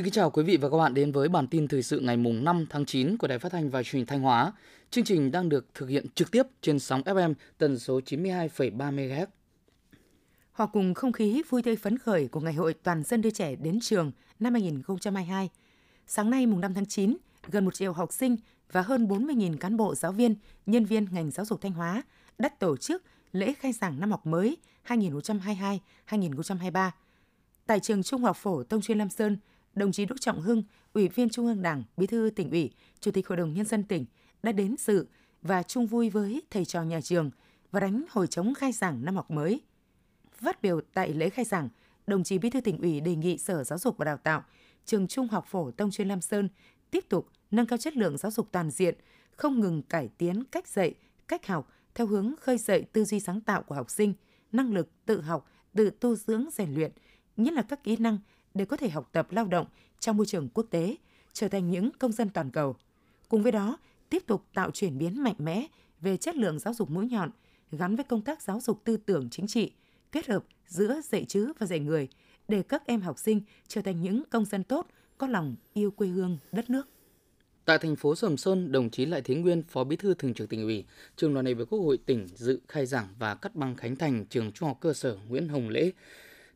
Xin kính chào quý vị và các bạn đến với bản tin thời sự ngày mùng 5 tháng 9 của Đài Phát thanh và Truyền hình Thanh Hóa. Chương trình đang được thực hiện trực tiếp trên sóng FM tần số 92,3 MHz. Hòa cùng không khí vui tươi phấn khởi của Ngày hội Toàn dân đưa trẻ đến trường năm 2022. Sáng nay mùng 5 tháng 9, gần một triệu học sinh và hơn 40.000 cán bộ giáo viên, nhân viên ngành giáo dục Thanh Hóa đã tổ chức lễ khai giảng năm học mới 2022-2023. Tại trường Trung học phổ thông chuyên Lam Sơn, đồng chí Đỗ Trọng Hưng, Ủy viên Trung ương Đảng, Bí thư tỉnh ủy, Chủ tịch Hội đồng Nhân dân tỉnh đã đến dự và chung vui với thầy trò nhà trường và đánh hồi chống khai giảng năm học mới. Phát biểu tại lễ khai giảng, đồng chí Bí thư tỉnh ủy đề nghị Sở Giáo dục và Đào tạo, trường Trung học phổ thông chuyên Lam Sơn tiếp tục nâng cao chất lượng giáo dục toàn diện, không ngừng cải tiến cách dạy, cách học theo hướng khơi dậy tư duy sáng tạo của học sinh, năng lực tự học, tự tu dưỡng rèn luyện, nhất là các kỹ năng để có thể học tập lao động trong môi trường quốc tế, trở thành những công dân toàn cầu. Cùng với đó, tiếp tục tạo chuyển biến mạnh mẽ về chất lượng giáo dục mũi nhọn gắn với công tác giáo dục tư tưởng chính trị, kết hợp giữa dạy chữ và dạy người để các em học sinh trở thành những công dân tốt, có lòng yêu quê hương, đất nước. Tại thành phố Sầm Sơn, đồng chí Lại Thế Nguyên, Phó Bí thư Thường trực tỉnh ủy, trường đoàn đại biểu Quốc hội tỉnh dự khai giảng và cắt băng khánh thành trường Trung học cơ sở Nguyễn Hồng Lễ.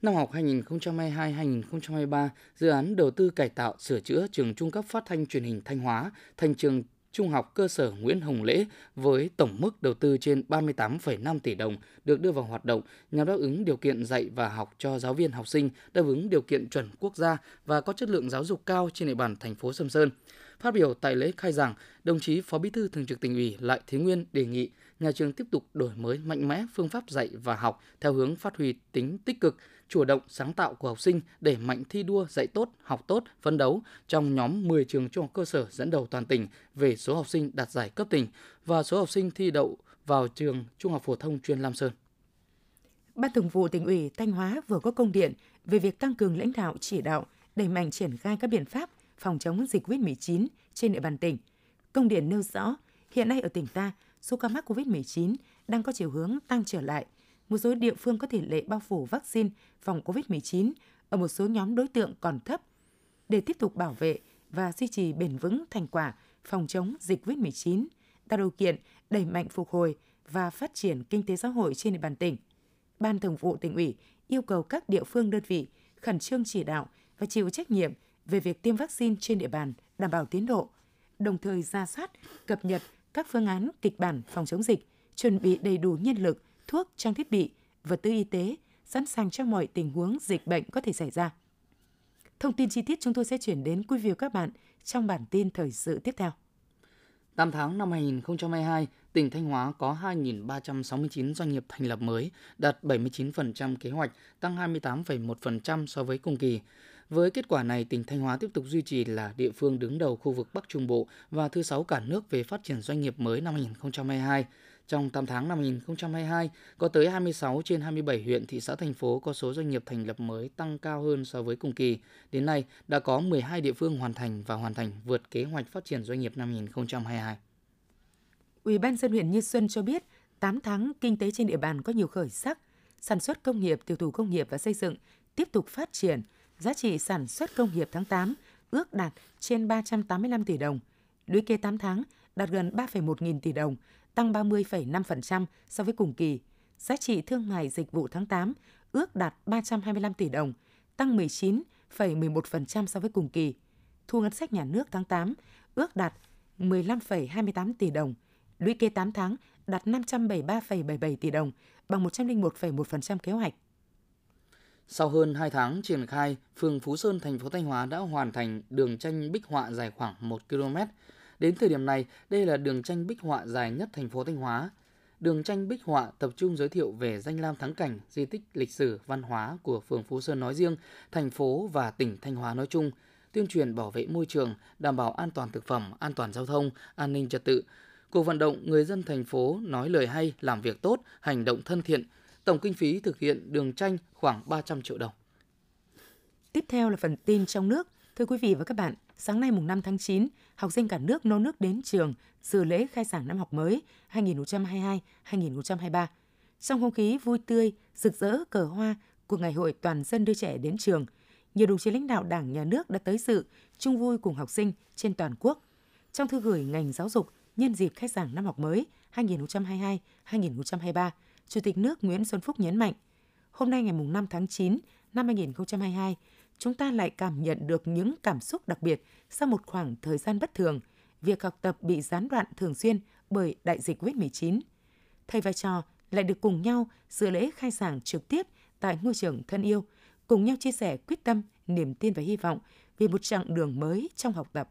Năm học 2022-2023, dự án đầu tư cải tạo sửa chữa trường trung cấp phát thanh truyền hình Thanh Hóa thành trường Trung học cơ sở Nguyễn Hồng Lễ với tổng mức đầu tư trên 38,5 tỷ đồng được đưa vào hoạt động nhằm đáp ứng điều kiện dạy và học cho giáo viên học sinh đáp ứng điều kiện chuẩn quốc gia và có chất lượng giáo dục cao trên địa bàn thành phố Sầm Sơn. Phát biểu tại lễ khai giảng, đồng chí Phó Bí thư Thường trực tỉnh ủy Lại Thế Nguyên đề nghị nhà trường tiếp tục đổi mới mạnh mẽ phương pháp dạy và học theo hướng phát huy tính tích cực, chủ động sáng tạo của học sinh để mạnh thi đua dạy tốt, học tốt, phấn đấu trong nhóm 10 trường trung học cơ sở dẫn đầu toàn tỉnh về số học sinh đạt giải cấp tỉnh và số học sinh thi đậu vào trường Trung học phổ thông chuyên Lam Sơn. Ban Thường vụ tỉnh ủy Thanh Hóa vừa có công điện về việc tăng cường lãnh đạo chỉ đạo, đẩy mạnh triển khai các biện pháp phòng chống dịch COVID-19 trên địa bàn tỉnh. Công điện nêu rõ, hiện nay ở tỉnh ta, số ca mắc COVID-19 đang có chiều hướng tăng trở lại. Một số địa phương có tỷ lệ bao phủ vaccine phòng COVID-19 ở một số nhóm đối tượng còn thấp. Để tiếp tục bảo vệ và duy trì bền vững thành quả phòng chống dịch COVID-19, tạo điều kiện đẩy mạnh phục hồi và phát triển kinh tế xã hội trên địa bàn tỉnh. Ban Thường vụ tỉnh ủy yêu cầu các địa phương đơn vị khẩn trương chỉ đạo và chịu trách nhiệm về việc tiêm vaccine trên địa bàn đảm bảo tiến độ, đồng thời ra soát, cập nhật các phương án kịch bản phòng chống dịch, chuẩn bị đầy đủ nhân lực, thuốc, trang thiết bị, vật tư y tế, sẵn sàng cho mọi tình huống dịch bệnh có thể xảy ra. Thông tin chi tiết chúng tôi sẽ chuyển đến quý vị và các bạn trong bản tin thời sự tiếp theo. 8 tháng năm 2022, tỉnh Thanh Hóa có 2.369 doanh nghiệp thành lập mới, đạt 79% kế hoạch, tăng 28,1% so với cùng kỳ. Với kết quả này, tỉnh Thanh Hóa tiếp tục duy trì là địa phương đứng đầu khu vực Bắc Trung Bộ và thứ sáu cả nước về phát triển doanh nghiệp mới năm 2022. Trong 8 tháng năm 2022, có tới 26 trên 27 huyện, thị xã, thành phố có số doanh nghiệp thành lập mới tăng cao hơn so với cùng kỳ. Đến nay, đã có 12 địa phương hoàn thành và hoàn thành vượt kế hoạch phát triển doanh nghiệp năm 2022. Ủy ban dân huyện Như Xuân cho biết, 8 tháng kinh tế trên địa bàn có nhiều khởi sắc, sản xuất công nghiệp, tiêu thụ công nghiệp và xây dựng tiếp tục phát triển, giá trị sản xuất công nghiệp tháng 8 ước đạt trên 385 tỷ đồng, lũy kế 8 tháng đạt gần 3,1 nghìn tỷ đồng, tăng 30,5% so với cùng kỳ. Giá trị thương mại dịch vụ tháng 8 ước đạt 325 tỷ đồng, tăng 19,11% so với cùng kỳ. Thu ngân sách nhà nước tháng 8 ước đạt 15,28 tỷ đồng, lũy kế 8 tháng đạt 573,77 tỷ đồng, bằng 101,1% kế hoạch. Sau hơn 2 tháng triển khai, phường Phú Sơn, thành phố Thanh Hóa đã hoàn thành đường tranh bích họa dài khoảng 1 km. Đến thời điểm này, đây là đường tranh bích họa dài nhất thành phố Thanh Hóa. Đường tranh bích họa tập trung giới thiệu về danh lam thắng cảnh, di tích lịch sử, văn hóa của phường Phú Sơn nói riêng, thành phố và tỉnh Thanh Hóa nói chung, tuyên truyền bảo vệ môi trường, đảm bảo an toàn thực phẩm, an toàn giao thông, an ninh trật tự. Cuộc vận động người dân thành phố nói lời hay, làm việc tốt, hành động thân thiện. Tổng kinh phí thực hiện đường tranh khoảng 300 triệu đồng. Tiếp theo là phần tin trong nước. Thưa quý vị và các bạn, sáng nay mùng 5 tháng 9, học sinh cả nước nô nước đến trường dự lễ khai giảng năm học mới 2022-2023. Trong không khí vui tươi, rực rỡ cờ hoa của Ngày hội Toàn dân đưa trẻ đến trường, nhiều đồng chí lãnh đạo Đảng, Nhà nước đã tới dự, chung vui cùng học sinh trên toàn quốc. Trong thư gửi ngành giáo dục nhân dịp khai giảng năm học mới 2022-2023, Chủ tịch nước Nguyễn Xuân Phúc nhấn mạnh, hôm nay ngày mùng 5 tháng 9 năm 2022, chúng ta lại cảm nhận được những cảm xúc đặc biệt sau một khoảng thời gian bất thường, việc học tập bị gián đoạn thường xuyên bởi đại dịch COVID-19. Thầy và trò lại được cùng nhau dự lễ khai giảng trực tiếp tại ngôi trường thân yêu, cùng nhau chia sẻ quyết tâm, niềm tin và hy vọng về một chặng đường mới trong học tập.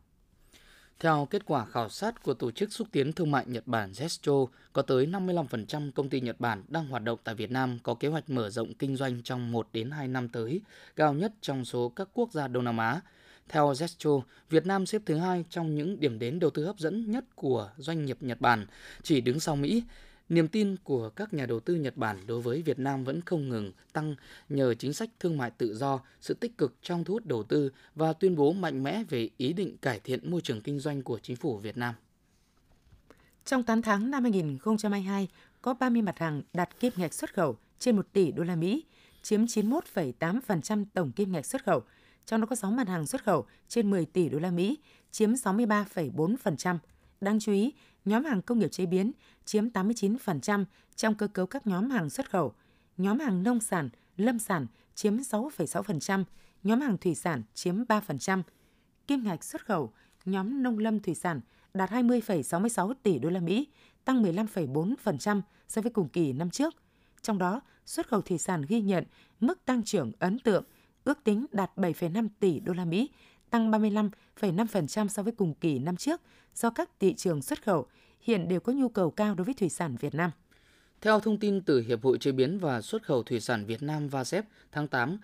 Theo kết quả khảo sát của Tổ chức Xúc tiến Thương mại Nhật Bản JESTRO, có tới 55% công ty Nhật Bản đang hoạt động tại Việt Nam có kế hoạch mở rộng kinh doanh trong 1 đến 2 năm tới, cao nhất trong số các quốc gia Đông Nam Á. Theo JESTRO, Việt Nam xếp thứ hai trong những điểm đến đầu tư hấp dẫn nhất của doanh nghiệp Nhật Bản, chỉ đứng sau Mỹ. Niềm tin của các nhà đầu tư Nhật Bản đối với Việt Nam vẫn không ngừng tăng nhờ chính sách thương mại tự do, sự tích cực trong thu hút đầu tư và tuyên bố mạnh mẽ về ý định cải thiện môi trường kinh doanh của chính phủ Việt Nam. Trong 8 tháng năm 2022, có 30 mặt hàng đạt kim ngạch xuất khẩu trên 1 tỷ đô la Mỹ, chiếm 91,8% tổng kim ngạch xuất khẩu. Trong đó có 6 mặt hàng xuất khẩu trên 10 tỷ đô la Mỹ, chiếm 63,4%. Đáng chú ý, nhóm hàng công nghiệp chế biến chiếm 89% trong cơ cấu các nhóm hàng xuất khẩu, nhóm hàng nông sản, lâm sản chiếm 6,6%, nhóm hàng thủy sản chiếm 3%. Kim ngạch xuất khẩu nhóm nông lâm thủy sản đạt 20,66 tỷ đô la Mỹ, tăng 15,4% so với cùng kỳ năm trước. Trong đó, xuất khẩu thủy sản ghi nhận mức tăng trưởng ấn tượng, ước tính đạt 7,5 tỷ đô la Mỹ, tăng 35,5% so với cùng kỳ năm trước do các thị trường xuất khẩu hiện đều có nhu cầu cao đối với thủy sản Việt Nam. Theo thông tin từ Hiệp hội Chế biến và Xuất khẩu Thủy sản Việt Nam VASEP, tháng 8,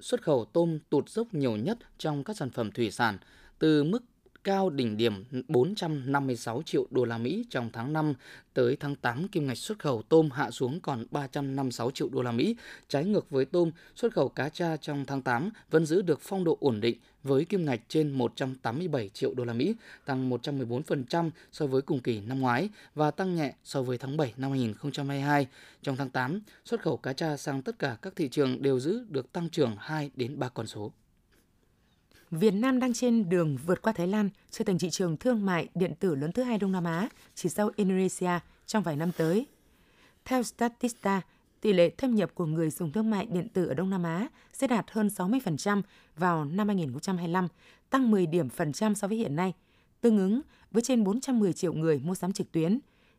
xuất khẩu tôm tụt dốc nhiều nhất trong các sản phẩm thủy sản, từ mức cao đỉnh điểm 456 triệu đô la Mỹ trong tháng 5 tới tháng 8 kim ngạch xuất khẩu tôm hạ xuống còn 356 triệu đô la Mỹ. Trái ngược với tôm, xuất khẩu cá tra trong tháng 8 vẫn giữ được phong độ ổn định với kim ngạch trên 187 triệu đô la Mỹ, tăng 114% so với cùng kỳ năm ngoái và tăng nhẹ so với tháng 7 năm 2022. Trong tháng 8, xuất khẩu cá tra sang tất cả các thị trường đều giữ được tăng trưởng 2 đến 3 con số. Việt Nam đang trên đường vượt qua Thái Lan trở thành thị trường thương mại điện tử lớn thứ hai Đông Nam Á, chỉ sau Indonesia trong vài năm tới. Theo Statista, tỷ lệ thâm nhập của người dùng thương mại điện tử ở Đông Nam Á sẽ đạt hơn 60% vào năm 2025, tăng 10 điểm phần trăm so với hiện nay, tương ứng với trên 410 triệu người mua sắm trực tuyến.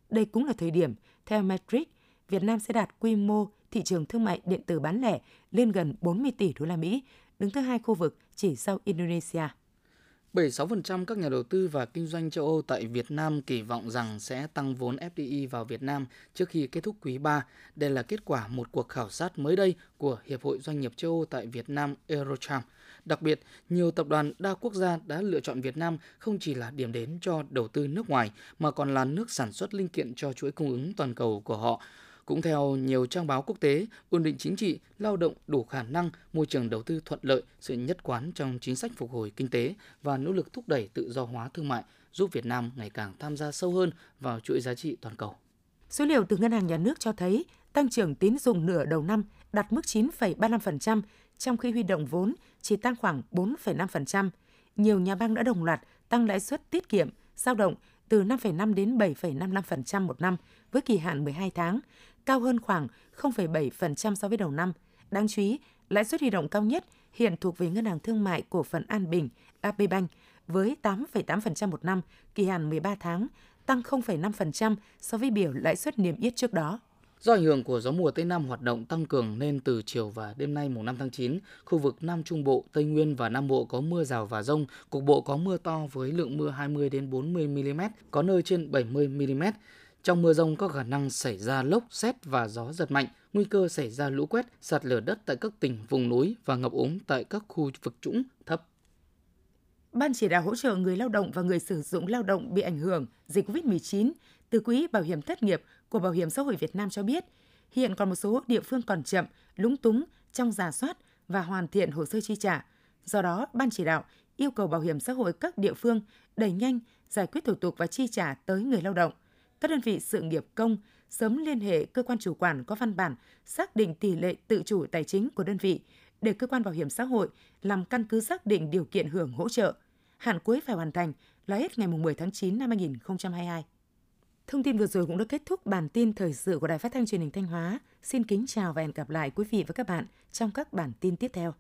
Đây cũng là thời điểm, theo Metric, Việt Nam sẽ đạt quy mô thị trường thương mại điện tử bán lẻ lên gần 40 tỷ đô la Mỹ, đứng thứ hai khu vực chỉ sau Indonesia. 76% các nhà đầu tư và kinh doanh châu Âu tại Việt Nam kỳ vọng rằng sẽ tăng vốn FDI vào Việt Nam trước khi kết thúc quý 3. Đây là kết quả một cuộc khảo sát mới đây của Hiệp hội Doanh nghiệp châu Âu tại Việt Nam Eurocharm. Đặc biệt, nhiều tập đoàn đa quốc gia đã lựa chọn Việt Nam không chỉ là điểm đến cho đầu tư nước ngoài mà còn là nước sản xuất linh kiện cho chuỗi cung ứng toàn cầu của họ. Cũng theo nhiều trang báo quốc tế, ổn định chính trị, lao động đủ khả năng, môi trường đầu tư thuận lợi, sự nhất quán trong chính sách phục hồi kinh tế và nỗ lực thúc đẩy tự do hóa thương mại giúp Việt Nam ngày càng tham gia sâu hơn vào chuỗi giá trị toàn cầu. Số liệu từ Ngân hàng Nhà nước cho thấy tăng trưởng tín dụng nửa đầu năm đạt mức 9,35%, trong khi huy động vốn chỉ tăng khoảng 4,5%. Nhiều nhà băng đã đồng loạt tăng lãi suất tiết kiệm, dao động từ 5,5 đến 7,55% một năm với kỳ hạn 12 tháng, cao hơn khoảng 0,7% so với đầu năm. Đáng chú ý, lãi suất huy động cao nhất hiện thuộc về Ngân hàng Thương mại Cổ phần An Bình, AB Bank, với 8,8% một năm, kỳ hạn 13 tháng, tăng 0,5% so với biểu lãi suất niêm yết trước đó. Do ảnh hưởng của gió mùa Tây Nam hoạt động tăng cường nên từ chiều và đêm nay mùng 5 tháng 9, khu vực Nam Trung Bộ, Tây Nguyên và Nam Bộ có mưa rào và rông, cục bộ có mưa to với lượng mưa 20 đến 40 mm, có nơi trên 70 mm. Trong mưa rông có khả năng xảy ra lốc, xét và gió giật mạnh, nguy cơ xảy ra lũ quét, sạt lở đất tại các tỉnh vùng núi và ngập úng tại các khu vực trũng thấp. Ban chỉ đạo hỗ trợ người lao động và người sử dụng lao động bị ảnh hưởng dịch COVID-19 từ Quỹ Bảo hiểm thất nghiệp của Bảo hiểm xã hội Việt Nam cho biết, hiện còn một số địa phương còn chậm, lúng túng trong giả soát và hoàn thiện hồ sơ chi trả. Do đó, Ban chỉ đạo yêu cầu Bảo hiểm xã hội các địa phương đẩy nhanh giải quyết thủ tục và chi trả tới người lao động. Các đơn vị sự nghiệp công sớm liên hệ cơ quan chủ quản có văn bản xác định tỷ lệ tự chủ tài chính của đơn vị để cơ quan bảo hiểm xã hội làm căn cứ xác định điều kiện hưởng hỗ trợ. Hạn cuối phải hoàn thành là hết ngày 10 tháng 9 năm 2022. Thông tin vừa rồi cũng đã kết thúc bản tin thời sự của Đài Phát thanh Truyền hình Thanh Hóa. Xin kính chào và hẹn gặp lại quý vị và các bạn trong các bản tin tiếp theo.